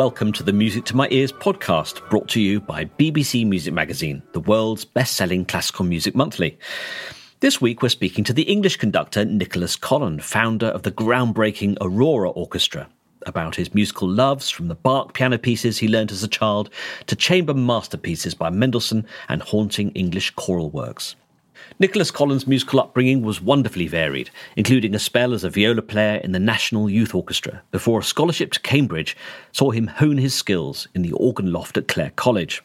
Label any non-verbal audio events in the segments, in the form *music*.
welcome to the Music to My Ears podcast, brought to you by BBC Music Magazine, the world's best selling classical music monthly. This week, we're speaking to the English conductor Nicholas Collon, founder of the groundbreaking Aurora Orchestra, about his musical loves from the Bach piano pieces he learned as a child to chamber masterpieces by Mendelssohn and haunting English choral works. Nicholas Collon's musical upbringing was wonderfully varied, including a spell as a viola player in the National Youth Orchestra, before a scholarship to Cambridge saw him hone his skills in the organ loft at Clare College.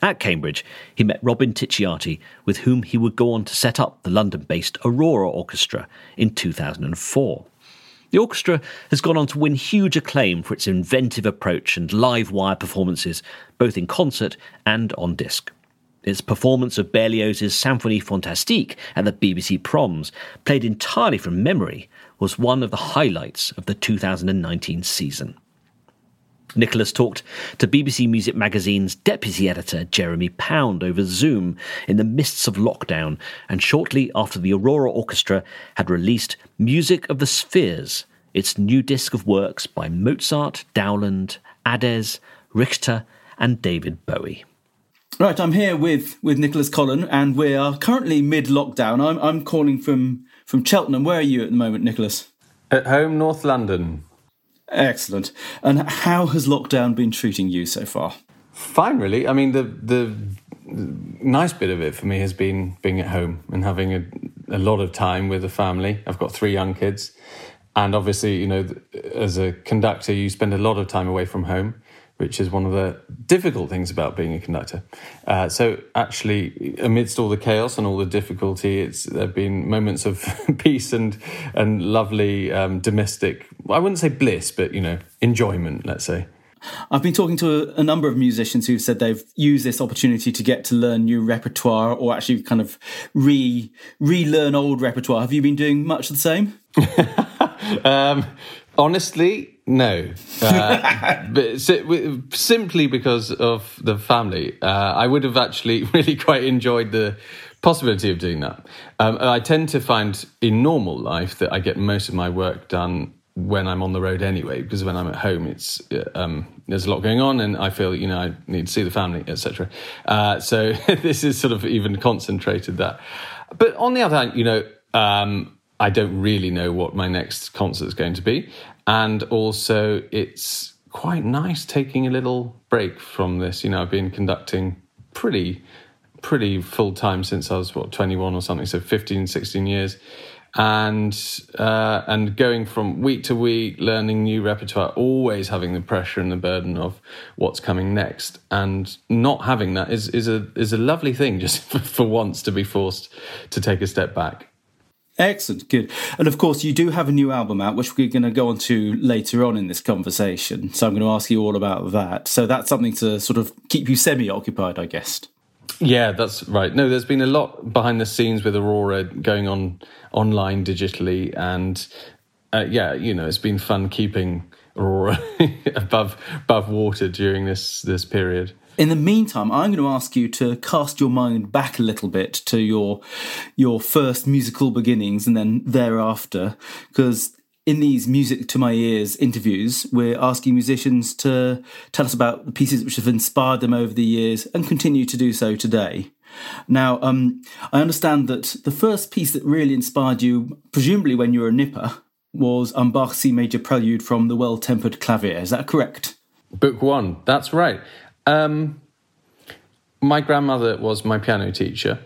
At Cambridge, he met Robin Ticciati, with whom he would go on to set up the London based Aurora Orchestra in 2004. The orchestra has gone on to win huge acclaim for its inventive approach and live wire performances, both in concert and on disc. Its performance of Berlioz's Symphonie Fantastique at the BBC Proms, played entirely from memory, was one of the highlights of the 2019 season. Nicholas talked to BBC Music Magazine's deputy editor Jeremy Pound over Zoom in the mists of lockdown, and shortly after the Aurora Orchestra had released Music of the Spheres, its new disc of works by Mozart, Dowland, Adès, Richter, and David Bowie. Right, I'm here with with Nicholas Collon, and we are currently mid lockdown. I'm I'm calling from from Cheltenham. Where are you at the moment, Nicholas? At home, North London. Excellent. And how has lockdown been treating you so far? Fine, really. I mean, the the nice bit of it for me has been being at home and having a, a lot of time with the family. I've got three young kids, and obviously, you know, as a conductor, you spend a lot of time away from home which is one of the difficult things about being a conductor. Uh, so, actually, amidst all the chaos and all the difficulty, it's there have been moments of *laughs* peace and and lovely um, domestic. I wouldn't say bliss, but you know, enjoyment. Let's say. I've been talking to a, a, number of musicians who've said they've used this opportunity to get to learn new repertoire or actually kind of re relearn old repertoire. Have you been doing much the same? *laughs* um, honestly, no, uh, *laughs* but simply because of the family, uh, I would have actually *laughs* really quite enjoyed the possibility of doing that. Um, I tend to find in normal life that I get most of my work done when I'm on the road anyway, because when I'm at home, it's um, there's a lot going on, and I feel you know I need to see the family, etc. Uh, so *laughs* this is sort of even concentrated that. But on the other hand, you know. Um, I don't really know what my next concert is going to be. And also, it's quite nice taking a little break from this. You know, I've been conducting pretty, pretty full time since I was, what, 21 or something, so 15, 16 years. And uh, and going from week to week, learning new repertoire, always having the pressure and the burden of what's coming next, and not having that is is a is a lovely thing. Just *laughs* for once to be forced to take a step back Excellent, good. And of course, you do have a new album out, which we're going to go on to later on in this conversation. So I'm going to ask you all about that. So that's something to sort of keep you semi occupied, I guess. Yeah, that's right. No, there's been a lot behind the scenes with Aurora going on online digitally. And uh, yeah, you know, it's been fun keeping *laughs* above, above water during this, this period. In the meantime, I'm going to ask you to cast your mind back a little bit to your your first musical beginnings and then thereafter, because in these music to my ears interviews, we're asking musicians to tell us about the pieces which have inspired them over the years and continue to do so today. Now, um, I understand that the first piece that really inspired you, presumably when you were a nipper, was Bach's C major prelude from the Well Tempered Clavier. Is that correct? Book one. That's right. Um, my grandmother was my piano teacher.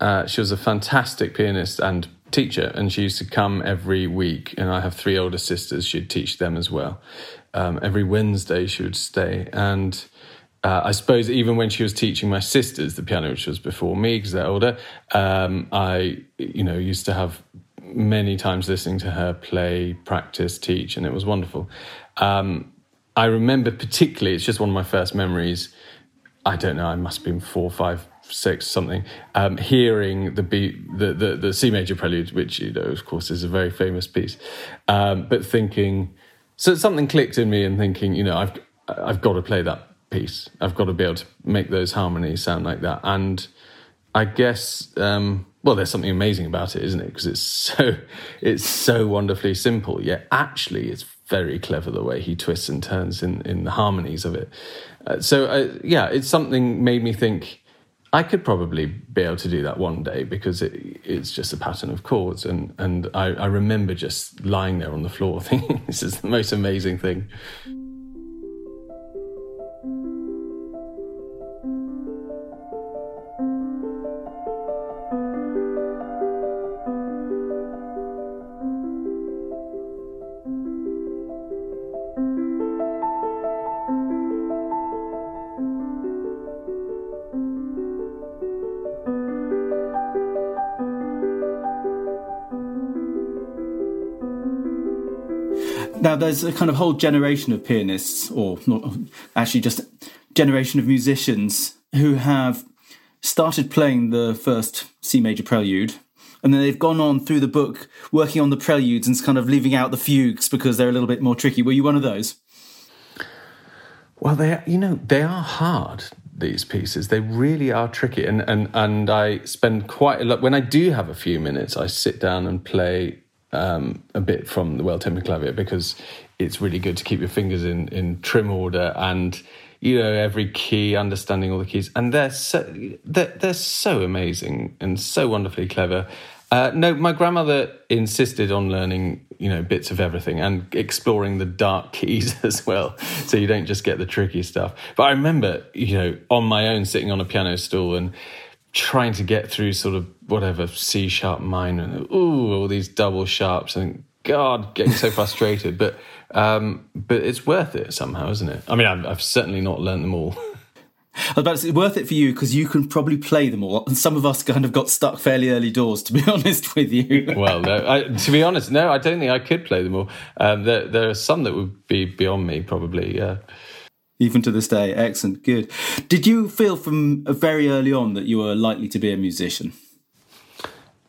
Uh, she was a fantastic pianist and teacher, and she used to come every week. And I have three older sisters; she'd teach them as well. Um, every Wednesday, she would stay, and uh, I suppose even when she was teaching my sisters the piano, which was before me because they're older, um, I you know used to have many times listening to her play, practice, teach, and it was wonderful. Um, I remember particularly, it's just one of my first memories. I don't know, I must have been four, five, six, something. Um, hearing the, B, the, the the C major prelude, which you know, of course, is a very famous piece, um, but thinking, so something clicked in me, and thinking, you know, I've I've got to play that piece. I've got to be able to make those harmonies sound like that, and I guess. Um, well, there's something amazing about it, isn't it? Because it's *laughs* so it's so wonderfully simple. Yet actually, it's very clever the way he twists and turns in in the harmonies of it. Uh, so uh, yeah, it's something made me think. I could probably be able to do that one day because it, it's just a pattern of chords, and and I, I remember just lying there on the floor *laughs* thinking, "This is the most amazing thing." Now, there's a kind of whole generation of pianists, or not actually just generation of musicians who have started playing the first C major prelude, and then they've gone on through the book working on the preludes and kind of leaving out the fugues because they're a little bit more tricky. Were you one of those? Well, they you know they are hard. These pieces they really are tricky, and and and I spend quite a lot when I do have a few minutes. I sit down and play um, a bit from the well tempered clavier because it's really good to keep your fingers in in trim order and you know every key, understanding all the keys, and they're so they're, they're so amazing and so wonderfully clever. Uh, no, my grandmother insisted on learning, you know, bits of everything and exploring the dark *laughs* keys as well, so you don't just get the tricky stuff. But I remember, you know, on my own sitting on a piano stool and trying to get through sort of whatever C sharp minor and ooh, all these double sharps and God, getting so frustrated. But um, but it's worth it somehow, isn't it? I mean, I've, I've certainly not learned them all. *laughs* I was about to say, worth it for you because you can probably play them all. And some of us kind of got stuck fairly early doors, to be *laughs* honest with you. well, no, I, to be honest, no, I don't think I could play them all. Um, there, there are some that would be beyond me, probably. Yeah. Even to this day, excellent, good. Did you feel from uh, very early on that you were likely to be a musician?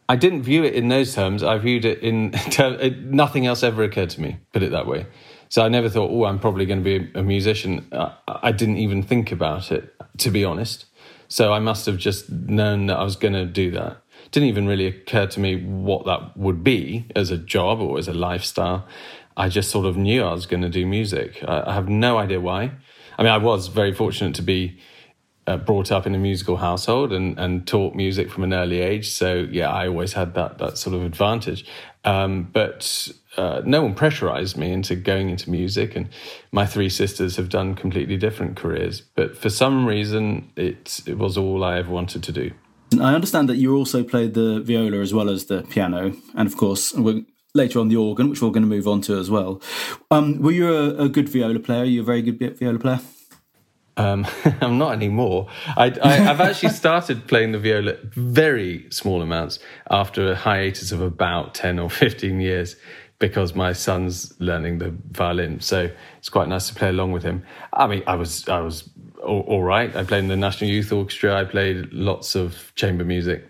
I didn't view it in those terms. I viewed it in *laughs* term, nothing else ever occurred to me. Put it that way. So I never thought, oh, I'm probably going to be a musician. I didn't even think about it, to be honest. So I must have just known that I was going to do that. It didn't even really occur to me what that would be as a job or as a lifestyle. I just sort of knew I was going to do music. I have no idea why. I mean, I was very fortunate to be uh, brought up in a musical household and, and taught music from an early age. So yeah, I always had that that sort of advantage. Um, but uh, no one pressurized me into going into music, and my three sisters have done completely different careers. But for some reason, it it was all I ever wanted to do. I understand that you also played the viola as well as the piano, and of course, later on the organ, which we're going to move on to as well. Um, were you a, a, good viola player? Are you a very good viola player? Um, *laughs* I'm not anymore. I, have *laughs* actually started playing the viola very small amounts after a hiatus of about 10 or 15 years because my son's learning the violin. So it's quite nice to play along with him. I mean, I was, I was all, all right. I played in the National Youth Orchestra. I played lots of chamber music.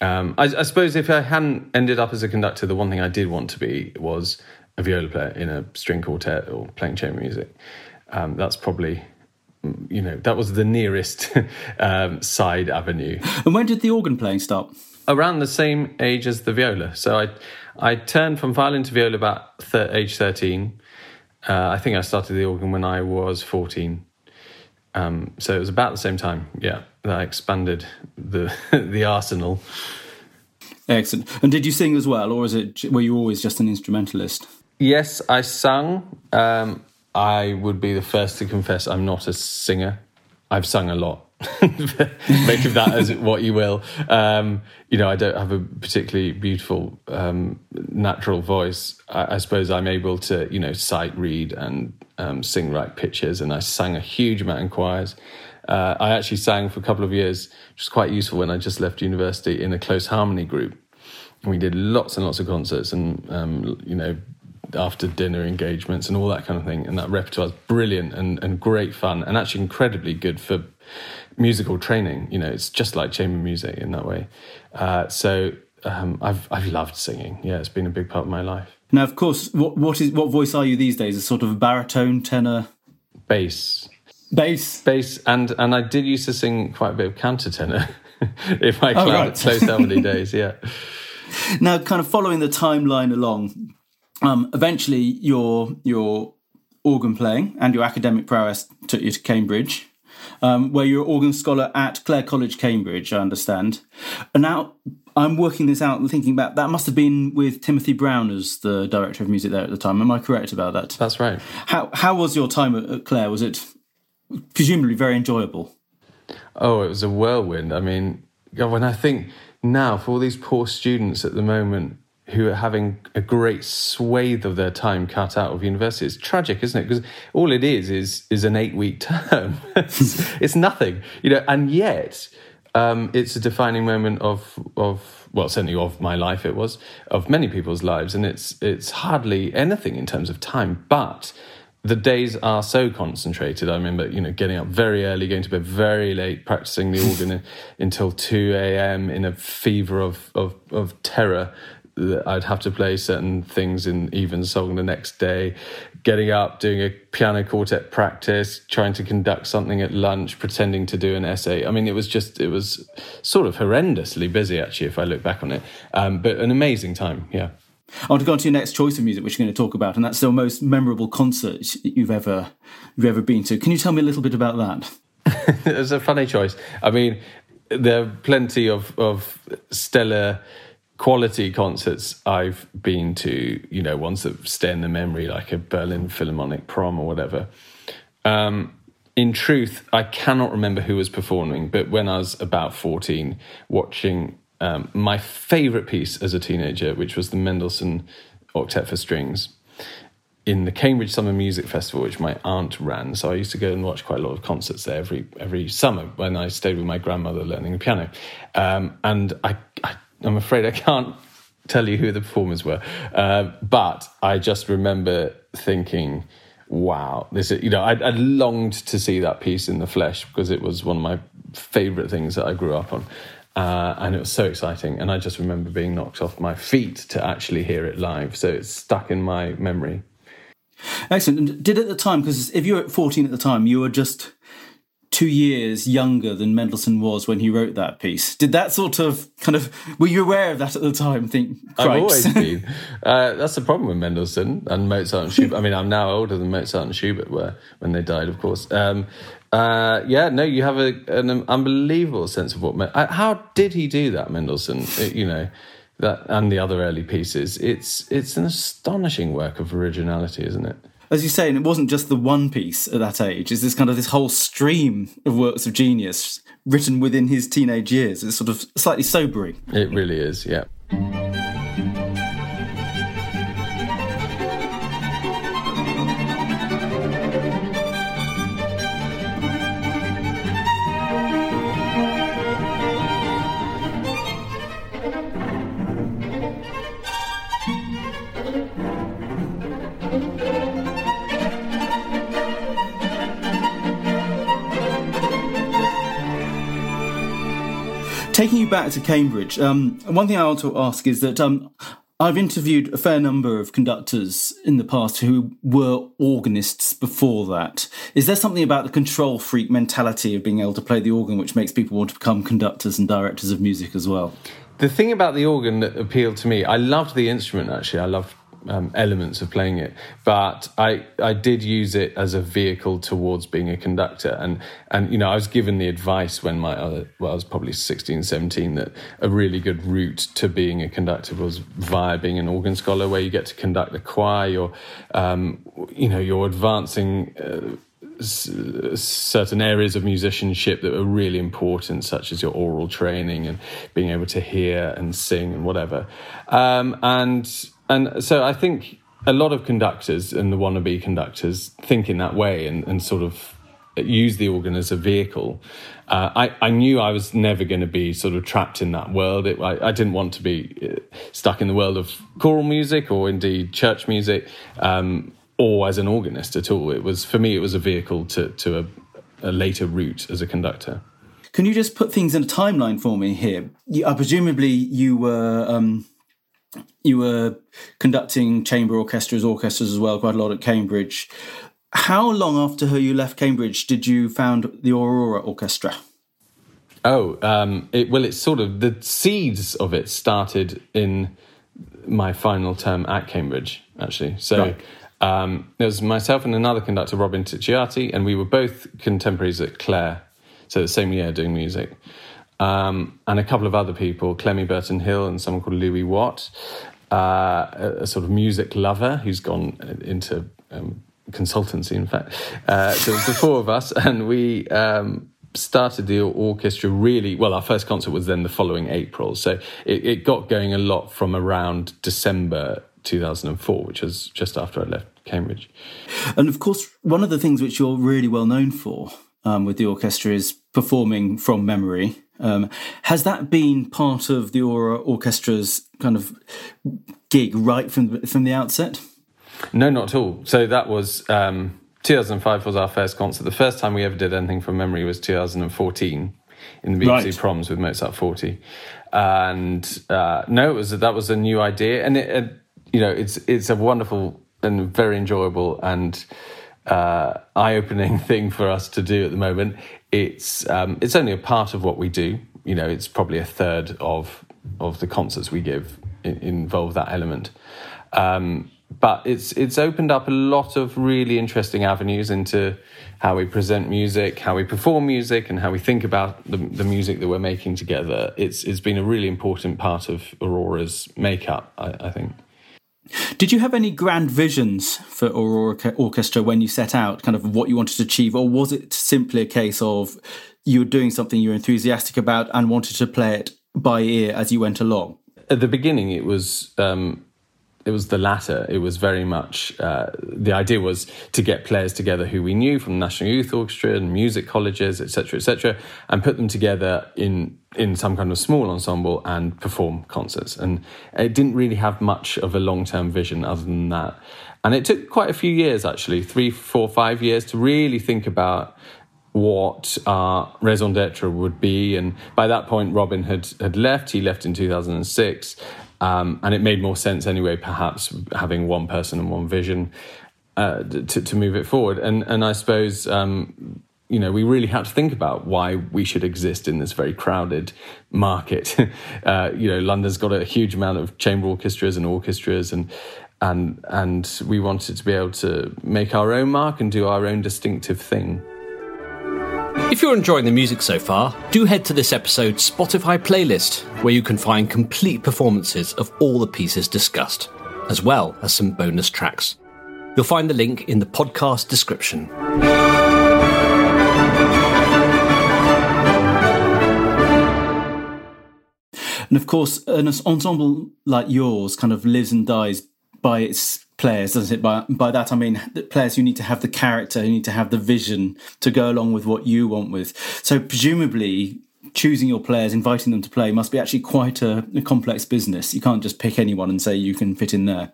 Um, I, I suppose if I hadn't ended up as a conductor, the one thing I did want to be was a viola player in a string quartet or playing chamber music. Um, that's probably you know, that was the nearest *laughs* um, side avenue. And when did the organ playing start? Around the same age as the viola. So I, I turned from violin to viola about thir- age 13. Uh, I think I started the organ when I was 14. Um, so it was about the same time, yeah, that I expanded the *laughs* the arsenal. Excellent. And did you sing as well, or is it were you always just an instrumentalist? Yes, I sung. Um, I would be the first to confess I'm not a singer. I've sung a lot. *laughs* Make of that as what you will. Um, you know, I don't have a particularly beautiful um, natural voice. I, I, suppose I'm able to, you know, sight read and um, sing right pitches, and I sang a huge amount in choirs. Uh, I actually sang for a couple of years, which was quite useful when I just left university in a close harmony group. We did lots and lots of concerts, and um, you know, after dinner engagements and all that kind of thing. And that repertoire is brilliant and, and great fun and actually incredibly good for musical training. You know, it's just like chamber music in that way. Uh, so um, I've I've loved singing. Yeah, it's been a big part of my life. Now, of course, what what is what voice are you these days? A sort of baritone, tenor, bass, bass, bass, and and I did used to sing quite a bit of countertenor *laughs* in my oh, right. close harmony *laughs* days. Yeah. Now, kind of following the timeline along, um, eventually your your organ playing and your academic prowess took you to Cambridge, um, where you're an organ scholar at Clare College, Cambridge. I understand. And now I'm working this out and thinking about that must have been with Timothy Brown as the director of music there at the time. Am I correct about that? That's right. How how was your time at, at Clare? Was it presumably very enjoyable? Oh, it was a whirlwind. I mean, when I think now for all these poor students at the moment who are having a great swathe of their time cut out of university, it's tragic, isn't it? Because all it is is is an eight week *laughs* term. it's, it's, nothing, you know. And yet, um, it's a defining moment of of well, certainly of my life. It was of many people's lives, and it's it's hardly anything in terms of time, but the days are so concentrated. I remember, you know, getting up very early, going to bed very late, practicing the organ *laughs* until two a.m. in a fever of of, of terror. I'd have to play certain things in evensong the next day, getting up, doing a piano quartet practice, trying to conduct something at lunch, pretending to do an essay. I mean, it was just, it was sort of horrendously busy, actually, if I look back on it. Um, but an amazing time, yeah. I want to go on to your next choice of music, which you're going to talk about, and that's the most memorable concert you've ever you've ever been to. Can you tell me a little bit about that? *laughs* it's a funny choice. I mean, there are plenty of of stellar quality concerts I've been to. You know, ones that stay in the memory, like a Berlin Philharmonic prom or whatever. Um, in truth, I cannot remember who was performing, but when I was about 14, watching um, my favorite piece as a teenager, which was the Mendelssohn Octet for Strings in the Cambridge Summer Music Festival, which my aunt ran. So I used to go and watch quite a lot of concerts there every every summer when I stayed with my grandmother learning the piano. Um, and I, I, am afraid I can't tell you who the performers were, uh, but I just remember thinking. Wow, this is, you know, I, I longed to see that piece in the flesh because it was one of my favorite things that I grew up on. Uh, and it was so exciting. And I just remember being knocked off my feet to actually hear it live. So it's stuck in my memory. Excellent. And did at the time, because if you were 14 at the time, you were just two years younger than Mendelssohn was when he wrote that piece. Did that sort of kind of were you aware of that at the time? Think I've always *laughs* been. Uh, that's the problem with Mendelssohn and Mozart and Schubert. I mean, I'm now older than Mozart and Schubert were when they died, of course. Um, uh, yeah, no, you have a, an unbelievable sense of what. Uh, how did he do that, Mendelssohn? It, you know, that and the other early pieces. It's it's an astonishing work of originality, isn't it? As you say, and it wasn't just the one piece at that age. It's this kind of this whole stream of works of genius written within his teenage years. It's sort of slightly sobering. It really is, yeah. Back to Cambridge, um, one thing I want to ask is that um, I've interviewed a fair number of conductors in the past who were organists before that. Is there something about the control freak mentality of being able to play the organ which makes people want to become conductors and directors of music as well? The thing about the organ that appealed to me, I loved the instrument actually. I loved um, elements of playing it, but I I did use it as a vehicle towards being a conductor, and and you know I was given the advice when my well I was probably 16, 17 that a really good route to being a conductor was via being an organ scholar, where you get to conduct the choir, you're um, you know you're advancing. Uh, certain areas of musicianship that are really important, such as your aural training and being able to hear and sing and whatever. Um, and and so I think a lot of conductors and the wannabe conductors think in that way and, and sort of use the organ as a vehicle. Uh, I, I knew I was never going to be sort of trapped in that world. It, I, I, didn't want to be uh, stuck in the world of choral music or indeed church music um, or as an organist at all. It was for me, it was a vehicle to, to a, a later route as a conductor. Can you just put things in a timeline for me here? You, uh, presumably, you were um, you were conducting chamber orchestras, orchestras as well, quite a lot at Cambridge. How long after you left Cambridge did you found the Aurora Orchestra? Oh, um, it, well, it's sort of the seeds of it started in my final term at Cambridge, actually. So. Right. Um, it was myself and another conductor, Robin Ticciati, and we were both contemporaries at Clare, so the same year doing music. Um, and a couple of other people, Clemmie Burton Hill and someone called Louis Watt, uh, a, a sort of music lover who's gone into um, consultancy, in fact. Uh, so it was the four of us, and we um, started the orchestra really well. Our first concert was then the following April, so it, it got going a lot from around December 2004, which was just after I left Cambridge. And of course, one of the things which you're really well known for um, with the orchestra is performing from memory. Um, has that been part of the Aurora Orchestra's kind of gig right from from the outset? No, not at all. So that was um, 2005 was our first concert. The first time we ever did anything from memory was 2014 in the BBC Right. Proms with Mozart 40. And uh, no, it was that was a new idea, and it, it, you know it's it's a wonderful and very enjoyable and uh, eye-opening *laughs* thing for us to do at the moment. It's um, it's only a part of what we do. You know, it's probably a third of of the concerts we give involve that element. Um, but it's it's opened up a lot of really interesting avenues into how we present music, how we perform music, and how we think about the, the music that we're making together. It's it's been a really important part of Aurora's makeup, I, I think. Did you have any grand visions for Aurora Orchestra when you set out, kind of what you wanted to achieve, or was it simply a case of you were doing something you were enthusiastic about and wanted to play it by ear as you went along? At the beginning, it was um, it was the latter. It was very much uh, the idea was to get players together who we knew from the National Youth Orchestra and music colleges, etc., etc., and put them together in in some kind of small ensemble and perform concerts. And it didn't really have much of a long term vision other than that. And it took quite a few years, actually, three, four, five years, to really think about what our raison d'etre would be. And by that point, Robin had, had left. He left in 2006. Um, and it made more sense anyway, perhaps having one person and one vision uh, to, to move it forward. And, and I suppose, um, you know, we really had to think about why we should exist in this very crowded market. *laughs* uh, you know, London's got a huge amount of chamber orchestras and orchestras and and and we wanted to be able to make our own mark and do our own distinctive thing. If you're enjoying the music so far, do head to this episode's Spotify playlist, where you can find complete performances of all the pieces discussed, as well as some bonus tracks. You'll find the link in the podcast description. And of course, an ensemble like yours kind of lives and dies by its players, doesn't it? By, by that, I mean players who need to have the character, who need to have the vision to go along with what you want with. So, presumably, choosing your players, inviting them to play, must be actually quite a, a complex business. You can't just pick anyone and say you can fit in there.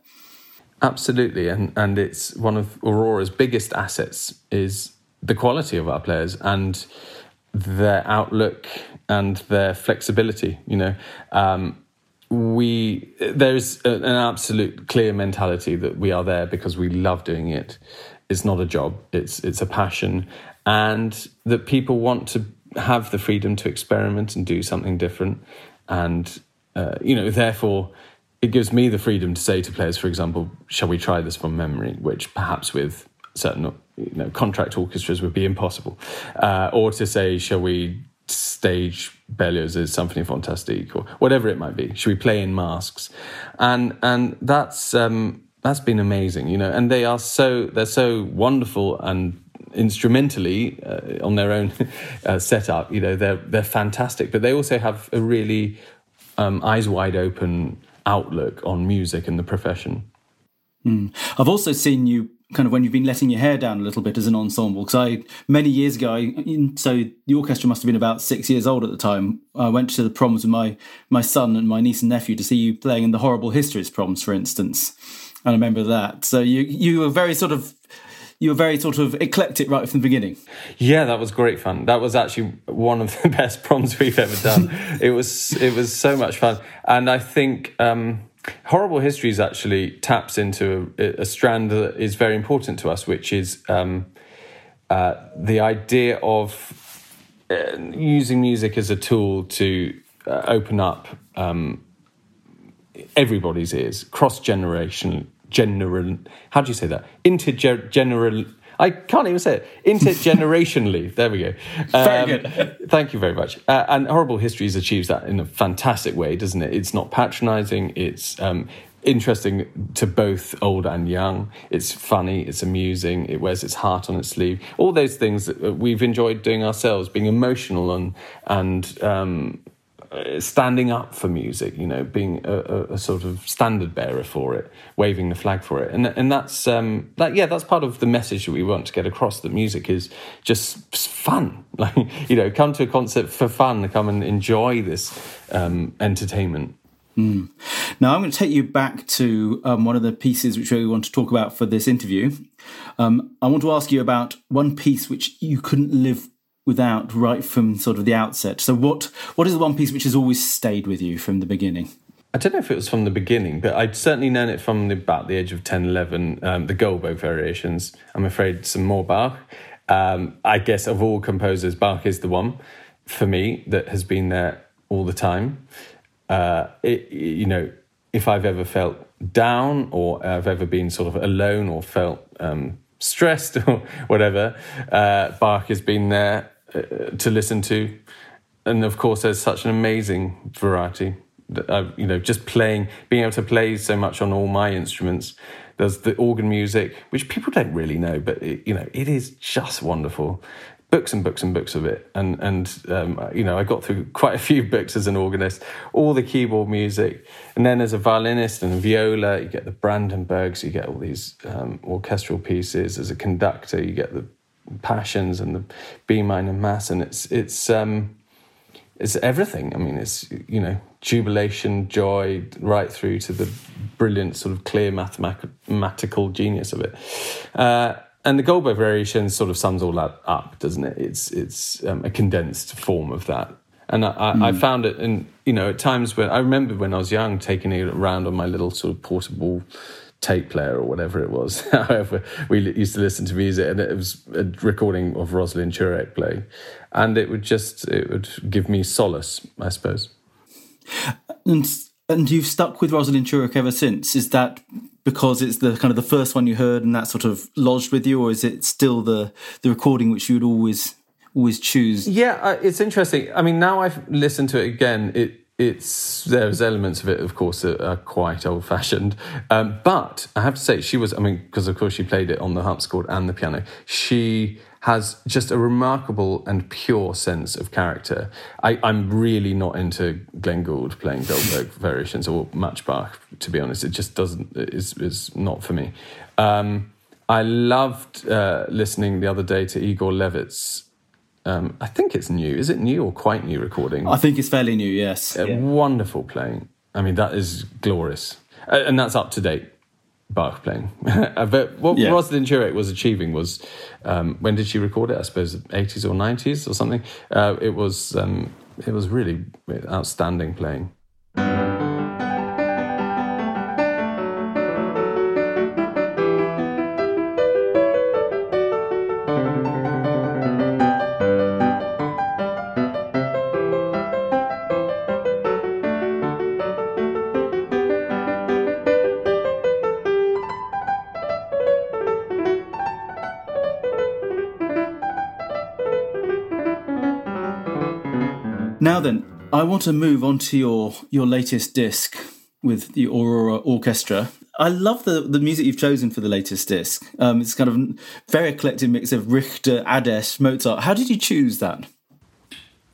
Absolutely, and and it's one of Aurora's biggest assets is the quality of our players and their outlook and their flexibility. You know, um, we there's an absolute clear mentality that we are there because we love doing it. It's not a job; it's it's a passion, and that people want to have the freedom to experiment and do something different, and uh, you know, therefore it gives me the freedom to say to players, for example, shall we try this from memory, which perhaps with certain you know, contract orchestras would be impossible. Uh, or to say, shall we stage Berlioz's Symphonie Fantastique or whatever it might be? Should we play in masks? And and that's um, that's been amazing, you know. And they are so they're so wonderful and instrumentally uh, on their own *laughs* uh, setup. You know, they're they're fantastic, but they also have a really um, eyes wide open outlook on music and the profession. I've also seen you kind of when you've been letting your hair down a little bit as an ensemble because I many years ago, I, so the orchestra must have been about six years old at the time. I went to the proms with my my son and my niece and nephew to see you playing in the Horrible Histories proms, for instance, and I remember that. So you you were very sort of you were very sort of eclectic right from the beginning. Yeah, that was great fun. That was actually one of the *laughs* best proms we've ever done. *laughs* it was it was so much fun, and I think um, horrible histories actually taps into a, a strand that is very important to us, which is um, uh, the idea of uh, using music as a tool to uh, open up um, everybody's ears, cross generation, general. How do you say that? Intergeneral. I can't even say it. Intergenerationally. *laughs* there we go. Um, very good. thank you very much. Uh, and Horrible Histories achieves that in a fantastic way, doesn't it? It's not patronizing. It's um, interesting to both old and young. It's funny, it's amusing, it wears its heart on its sleeve. All those things that we've enjoyed doing ourselves, being emotional and and um, standing up for music. You know, being a, a, a, sort of standard bearer for it, waving the flag for it, and and that's um, that. Yeah, that's part of the message that we want to get across. That music is just fun. *laughs* Like you know, come to a concert for fun. Come and enjoy this um, entertainment. Mm. Now, I'm going to take you back to um, one of the pieces which we want to talk about for this interview. Um, I want to ask you about one piece which you couldn't live without right from sort of the outset. So, what what is the one piece which has always stayed with you from the beginning? I don't know if it was from the beginning, but I'd certainly known it from the, about the age of 10, 11, um, the Goldberg variations. I'm afraid some more Bach. Um, I guess of all composers, Bach is the one for me that has been there all the time uh, it, you know, if I've ever felt down or I've ever been sort of alone or felt um, stressed *laughs* or whatever, uh, Bach has been there to listen to. And of course, there's such an amazing variety. I, you know, just playing, being able to play so much on all my instruments. There's the organ music, which people don't really know, but it, you know, it is just wonderful books and books and books of it. And and um, you know, I got through *laughs* quite a few books as an organist, all the keyboard music, and then as a violinist and a viola, you get the Brandenburgs, you get all these um, orchestral pieces. As a conductor, you get the passions and the B minor mass, and it's it's um, it's everything. I mean, it's you know jubilation, joy, right through to the brilliant sort of clear mathematical genius of it. Uh, and the Goldberg variation sort of sums all that up, doesn't it? It's it's um, a condensed form of that. And I, mm. I, hmm. found it, in you know, at times when I remember when I was young, taking it around on my little sort of portable tape player or whatever it was. *laughs* However, we used to listen to music, and it was a recording of Rosalyn Tureck playing, and it would just it would give me solace, I suppose. And and you've stuck with Rosalyn Tureck ever since. Is that because it's the kind of the first one you heard and that sort of lodged with you, or is it still the the recording which you would always always choose? Yeah, uh, it's interesting. I mean, now I've listened to it again. It it's there's elements of it, of course, that are quite old fashioned. Um, but I have to say, she was. I mean, because of course she played it on the harpsichord and the piano. She has just a remarkable and pure sense of character. I, am really not into Glenn Gould playing Goldberg *laughs* variations or much Bach, to be honest. It just doesn't is is not for me. Um, I loved uh, listening the other day to Igor Levit's. Um, I think it's new. Is it new or quite new recording? I think it's fairly new. Yes. Uh, yeah. Wonderful playing. I mean, that is glorious, uh, and that's up to date. Bach playing. *laughs* but what yeah. Rosalyn Tureck was achieving was um, when did she record it? I suppose eighties or nineties or something. Uh, it was um, it was really outstanding playing. Now then, I want to move on to your your latest disc with the Aurora Orchestra. I love the, the music you've chosen for the latest disc. Um, it's kind of a very eclectic mix of Richter, Adès, Mozart. How did you choose that?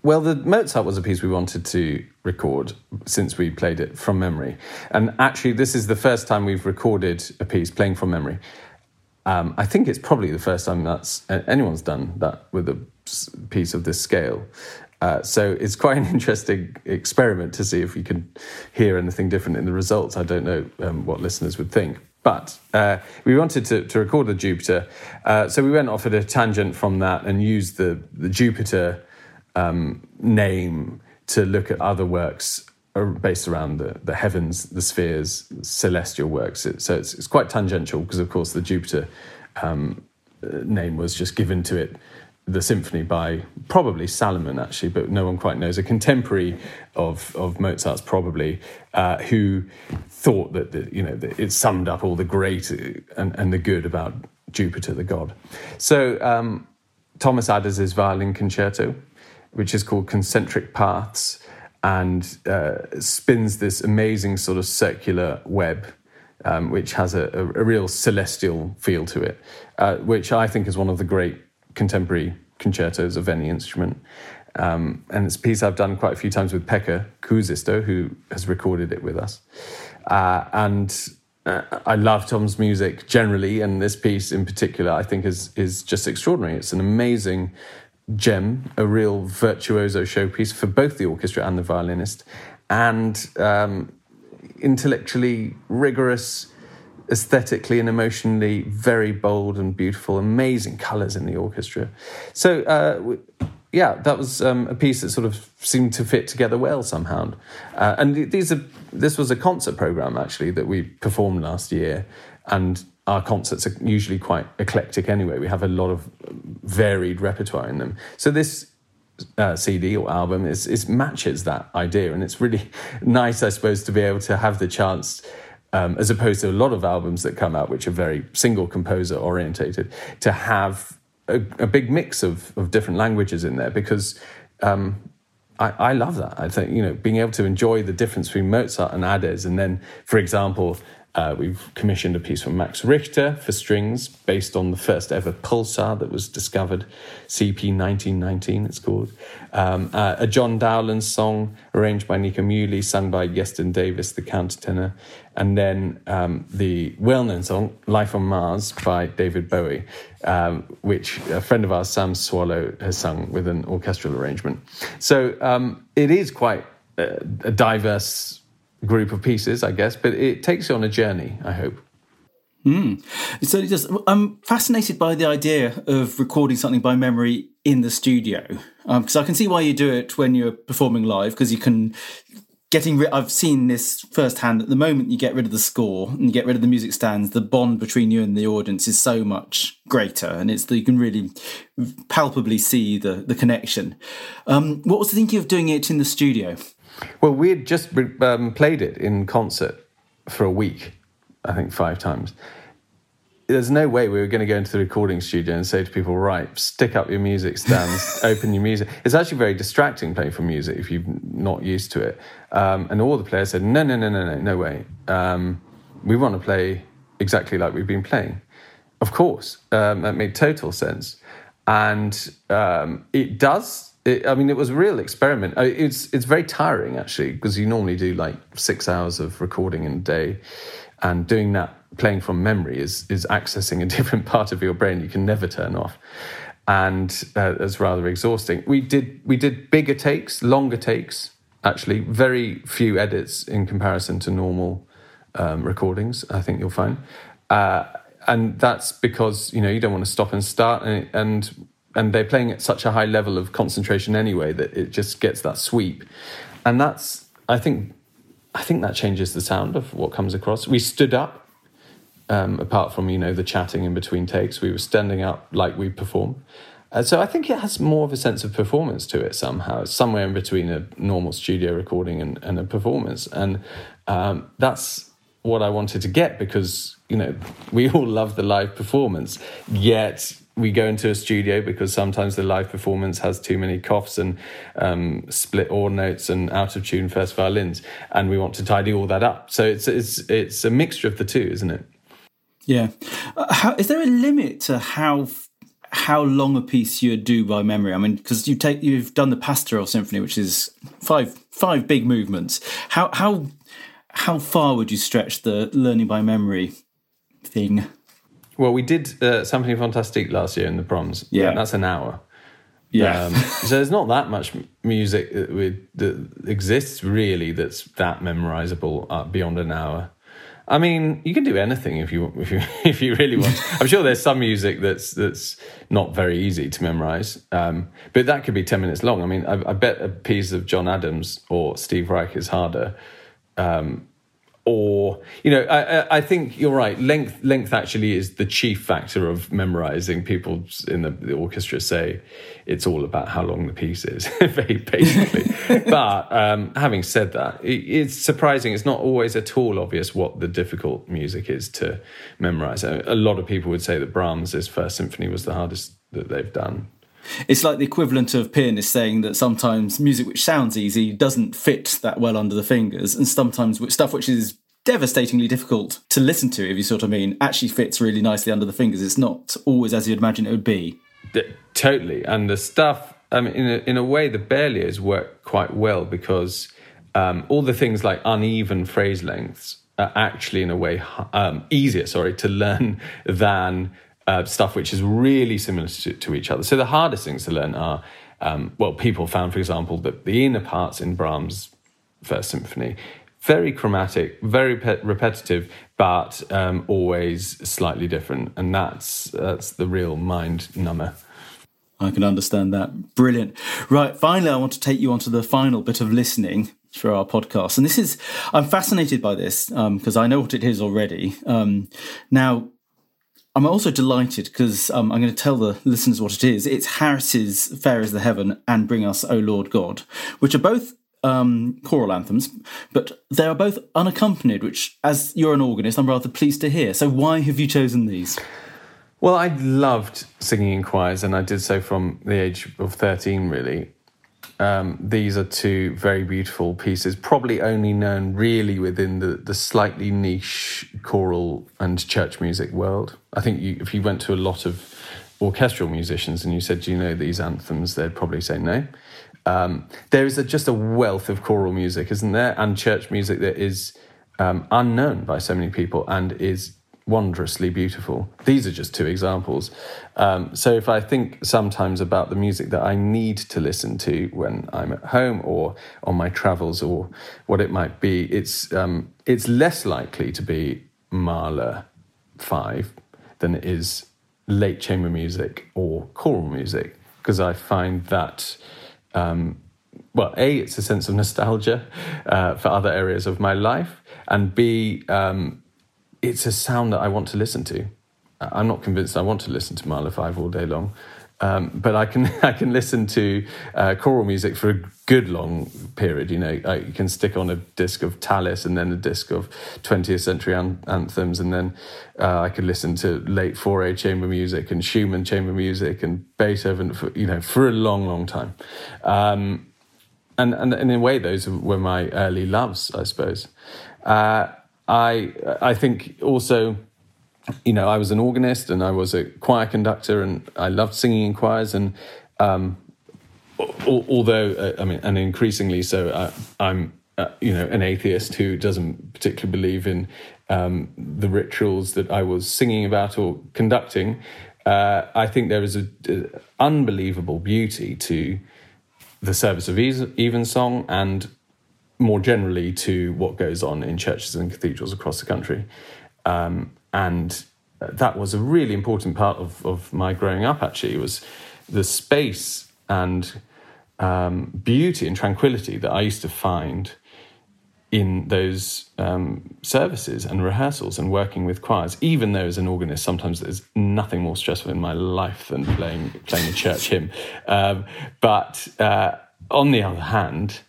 Well, the Mozart was a piece we wanted to record since we played it from memory. And actually, this is the first time we've recorded a piece playing from memory. Um, I think it's probably the first time that's anyone's done that with a piece of this scale. Uh, so it's quite an *laughs* interesting experiment to see if we can hear anything different in the results. I don't know um, what listeners would think. But uh, we wanted to, to, record the Jupiter. Uh, so we went off at a tangent from that and used the, the Jupiter um, name to look at other works uh, based around the, the heavens, the spheres, celestial works. It, so it's, it's, quite tangential because, of course, the Jupiter um, uh, name was just given to it the symphony by probably Salomon, actually, but no one quite knows. A contemporary of, of Mozart's, probably, uh, who thought that, the, you know that it summed up all the great and, and the good about Jupiter, the god. So um, Thomas Adès' violin concerto, which is called Concentric Paths, and uh, spins this amazing sort of circular web um, which has a, a, a, real celestial feel to it, uh, which I think is one of the great contemporary concertos of any instrument. Um, and it's a piece I've done quite a few times with Pekka Kuusisto, who has recorded it with us. Uh, and uh, I love Tom's music generally, and this piece in particular, I think, is is just extraordinary. It's an amazing gem, a real virtuoso showpiece for both the orchestra and the violinist, and um, intellectually rigorous, aesthetically and emotionally very bold and beautiful, amazing colours in the orchestra. So, uh, yeah, that was um, a piece that sort of seemed to fit together well somehow. Uh, and these are this was a concert program actually that we performed last year, and our concerts are usually quite eclectic anyway. We have a lot of varied repertoire in them. So this uh, CD or album is, is matches that idea, and it's really *laughs* nice, I suppose, to be able to have the chance. Um, as opposed to a lot of albums that come out, which are very single composer orientated, to have a, a big mix of, of different languages in there because um, I, I, love that. I think, you know, being able to enjoy the difference between Mozart and Adès, and then, for example, uh, we've commissioned a piece from Max Richter for strings based on the first ever pulsar that was discovered, CP 1919, it's called. Um, uh, a John Dowland song arranged by Nico Muhly, sung by Iestyn Davies, the countertenor. And then um, the well known song, Life on Mars by David Bowie, um, which a friend of ours, Sam Swallow, has sung with an orchestral arrangement. So um, it is quite a, a diverse group of pieces, I guess, but it takes you on a journey, I hope. Mm. So just, I'm fascinated by the idea of recording something by memory in the studio because um, I can see why you do it when you're performing live because you can getting rid. I've seen this firsthand. At the moment you get rid of the score and you get rid of the music stands, the bond between you and the audience is so much greater, and it's that you can really palpably see the the connection. Um, what was the thinking of doing it in the studio? Well, we had just um, played it in concert for a week, I think five times. There's no way we were going to go into the recording studio and say to people, right, stick up your music stands, *laughs* open your music. It's actually very distracting playing for music if you're not used to it. Um, and all the players said, no, no, no, no, no, no way. Um, we want to play exactly like we've been playing. Of course, um, that made total sense. And um, it does it, I mean, it was a real experiment. It's it's very tiring actually because you normally do like six hours of recording in a day, and doing that playing from memory is is accessing a *laughs* different part of your brain you can never turn off, and uh, it's rather exhausting. We did we did bigger takes, longer takes. Actually, very few edits in comparison to normal um, recordings. I think you'll find. Uh, and that's because you know you don't want to stop and start and, and and they're playing at such a high level of concentration anyway that it just gets that sweep, and that's I think I think that changes the sound of what comes across. We stood up, um, apart from you know the chatting in between takes. We were standing up like we perform. Uh, so I think it has more of a sense of performance to it somehow. Somewhere in between a normal studio recording and, and a performance, and um, that's what I wanted to get because you know we all love the live performance, yet we go into a studio because sometimes the live performance has too many coughs and um, split or notes and out of tune first violins, and we want to tidy all that up. So it's it's it's a mixture of the two, isn't it? Yeah. Uh, how, is there a limit to how how long a piece you do by memory? I mean, because you take you've done the Pastoral Symphony, which is five five big movements. How how how far would you stretch the learning by memory thing? Well, we did uh, Symphonie Fantastique last year in the proms. Yeah, that's an hour. Yeah. Um, *laughs* so there's not that much music that, we, that, exists really that's that memorizable uh, beyond an hour. I mean, you can do anything if you if you *laughs* if you really want. I'm sure there's some music that's that's not very easy to memorize, um, but that could be ten minutes long. I mean, I, I, bet a piece of John Adams or Steve Reich is harder, um, or you know I, I, think you're right. Length length actually is the chief factor of memorizing people in the, the orchestra say it's all about how long the piece is *laughs* very basically. *laughs* But um, having said that it, it's surprising. It's not always at all obvious what the difficult music is to memorize. A, a lot of people would say that brahms's first symphony was the hardest that they've done. It's like the equivalent of pianists saying that sometimes music which sounds easy doesn't fit that well under the fingers, and sometimes stuff which is devastatingly difficult to listen to, if you sort of mean, actually fits really nicely under the fingers. It's not always as you'd imagine it would be. totally. And the stuff, I mean, in a, in a way, the Berlioz work quite well because um, all the things like uneven phrase lengths are actually, in a way, um, easier, sorry, to learn *laughs* than uh, stuff which is really similar to, to, each other. So the hardest things to learn are, um, well, people found, for example, that the inner parts in Brahms' First Symphony very chromatic, very pe- repetitive, but um, always slightly different, and that's that's the real mind number. I can understand that. Brilliant. Right. Finally, I want to take you on to the final bit of listening for our podcast, and this is I'm fascinated by this because um, I know what it is already. Um, now. I'm also delighted because um, I'm going to tell the listeners what it is. It's Harris's Faire is the Heaven and Bring Us, O Lord God, which are both um, choral anthems, but they are both unaccompanied, which, as you're an organist, I'm rather pleased to hear. So, why have you chosen these? Well, I loved singing in choirs, and I did so from the age of 13, really. Um, these are two very beautiful pieces, probably only known really within the, the slightly niche choral and church music world. I think you, if you went to a lot of orchestral musicians and you said, Do you know these anthems? they'd probably say no. Um, there is a, just a wealth of choral music, isn't there? And church music that is um, unknown by so many people and is wondrously beautiful. These are just two examples. Um, so if I think sometimes about the music that I need to listen to when I'm at home or on my travels or what it might be, it's um, it's less likely to be Mahler five than it is late chamber music or choral music because I find that um, well, A, it's a sense of nostalgia uh, for other areas of my life, and B, um, it's a sound that I want to listen to. I'm not convinced I want to listen to Mahler 5 all day long, um, but I can *laughs* I can listen to uh, choral music for a good long period. You know, I can stick on a disc of Tallis and then a disc of 20th century an- anthems, and then uh, I could listen to late Fauré chamber music and Schumann chamber music and Beethoven. For, you know, for a long, long time. Um, and, and, and in a way, those were my early loves, I suppose. Uh, I I think also you know, I was an organist and I was a choir conductor and I loved singing in choirs. And um, although, uh, I mean, and increasingly so, uh, I'm, uh, you know, an atheist who doesn't particularly believe in um, the rituals that I was singing about or conducting. Uh, I think there is an unbelievable beauty to the service of evensong and more generally to what goes on in churches and cathedrals across the country. Um, and that was a really important part of, of my growing up actually was the space and um, beauty and tranquility that i used to find in those um, services and rehearsals and working with choirs even though as an organist sometimes there's nothing more stressful in my life than playing playing a church hymn. Um, but uh, on the other hand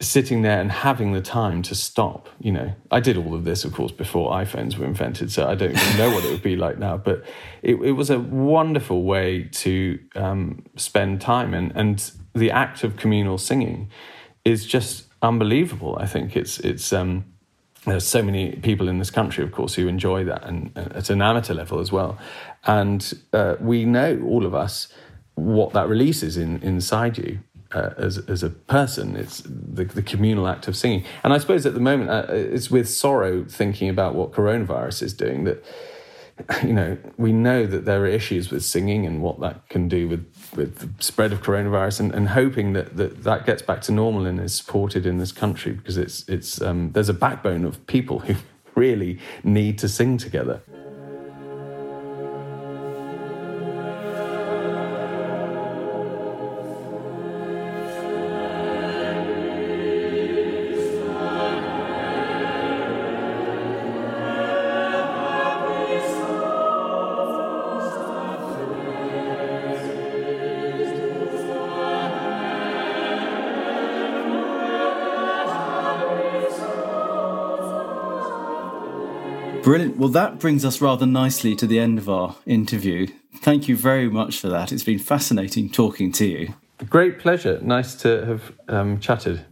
sitting there and having the time to stop. You know, I did all of this, of course, before iPhones were invented, so I don't even know what it would be like now. But it, it was a wonderful way to um, spend time, and and the act of communal singing is just unbelievable. I think it's it's. Um, there's so many people in this country, of course, who enjoy that, and, and at an amateur level as well. And uh, we know, all of us, what that releases in, inside you uh, as as a person. It's the, the communal act of singing, and I suppose at the moment uh, it's with sorrow thinking about what coronavirus is doing that. *laughs* You know, we know that there are issues with singing and what that can do with, with the spread of coronavirus, and, and hoping that, that that gets back to normal and is supported in this country because it's it's um, there's a backbone of people who *laughs* really need to sing together. Brilliant. Well, that brings us rather nicely to the end of our interview. Thank you very much for that. It's been fascinating talking to you. Great pleasure. Nice to have um, chatted.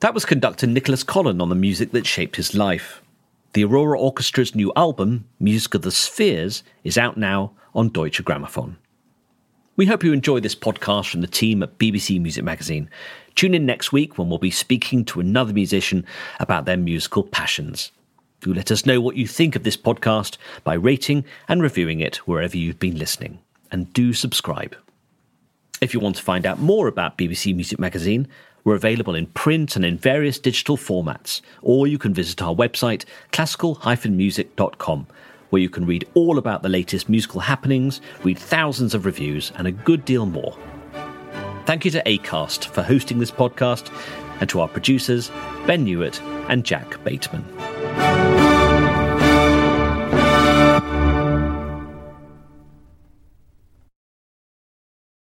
That was conductor Nicholas Collon on the music that shaped his life. The Aurora Orchestra's new album, Music of the Spheres, is out now on Deutsche Grammophon. We hope you enjoy this podcast from the team at BBC Music Magazine. Tune in next week when we'll be speaking to another musician about their musical passions. Do let us know what you think of this podcast by rating and reviewing it wherever you've been listening. And do subscribe. If you want to find out more about BBC Music Magazine, we're available in print and in various digital formats, or you can visit our website, classical-music.com, where you can read all about the latest musical happenings, read thousands of reviews, and a good deal more. Thank you to ACAST for hosting this podcast, and to our producers, Ben Newitt and Jack Bateman oh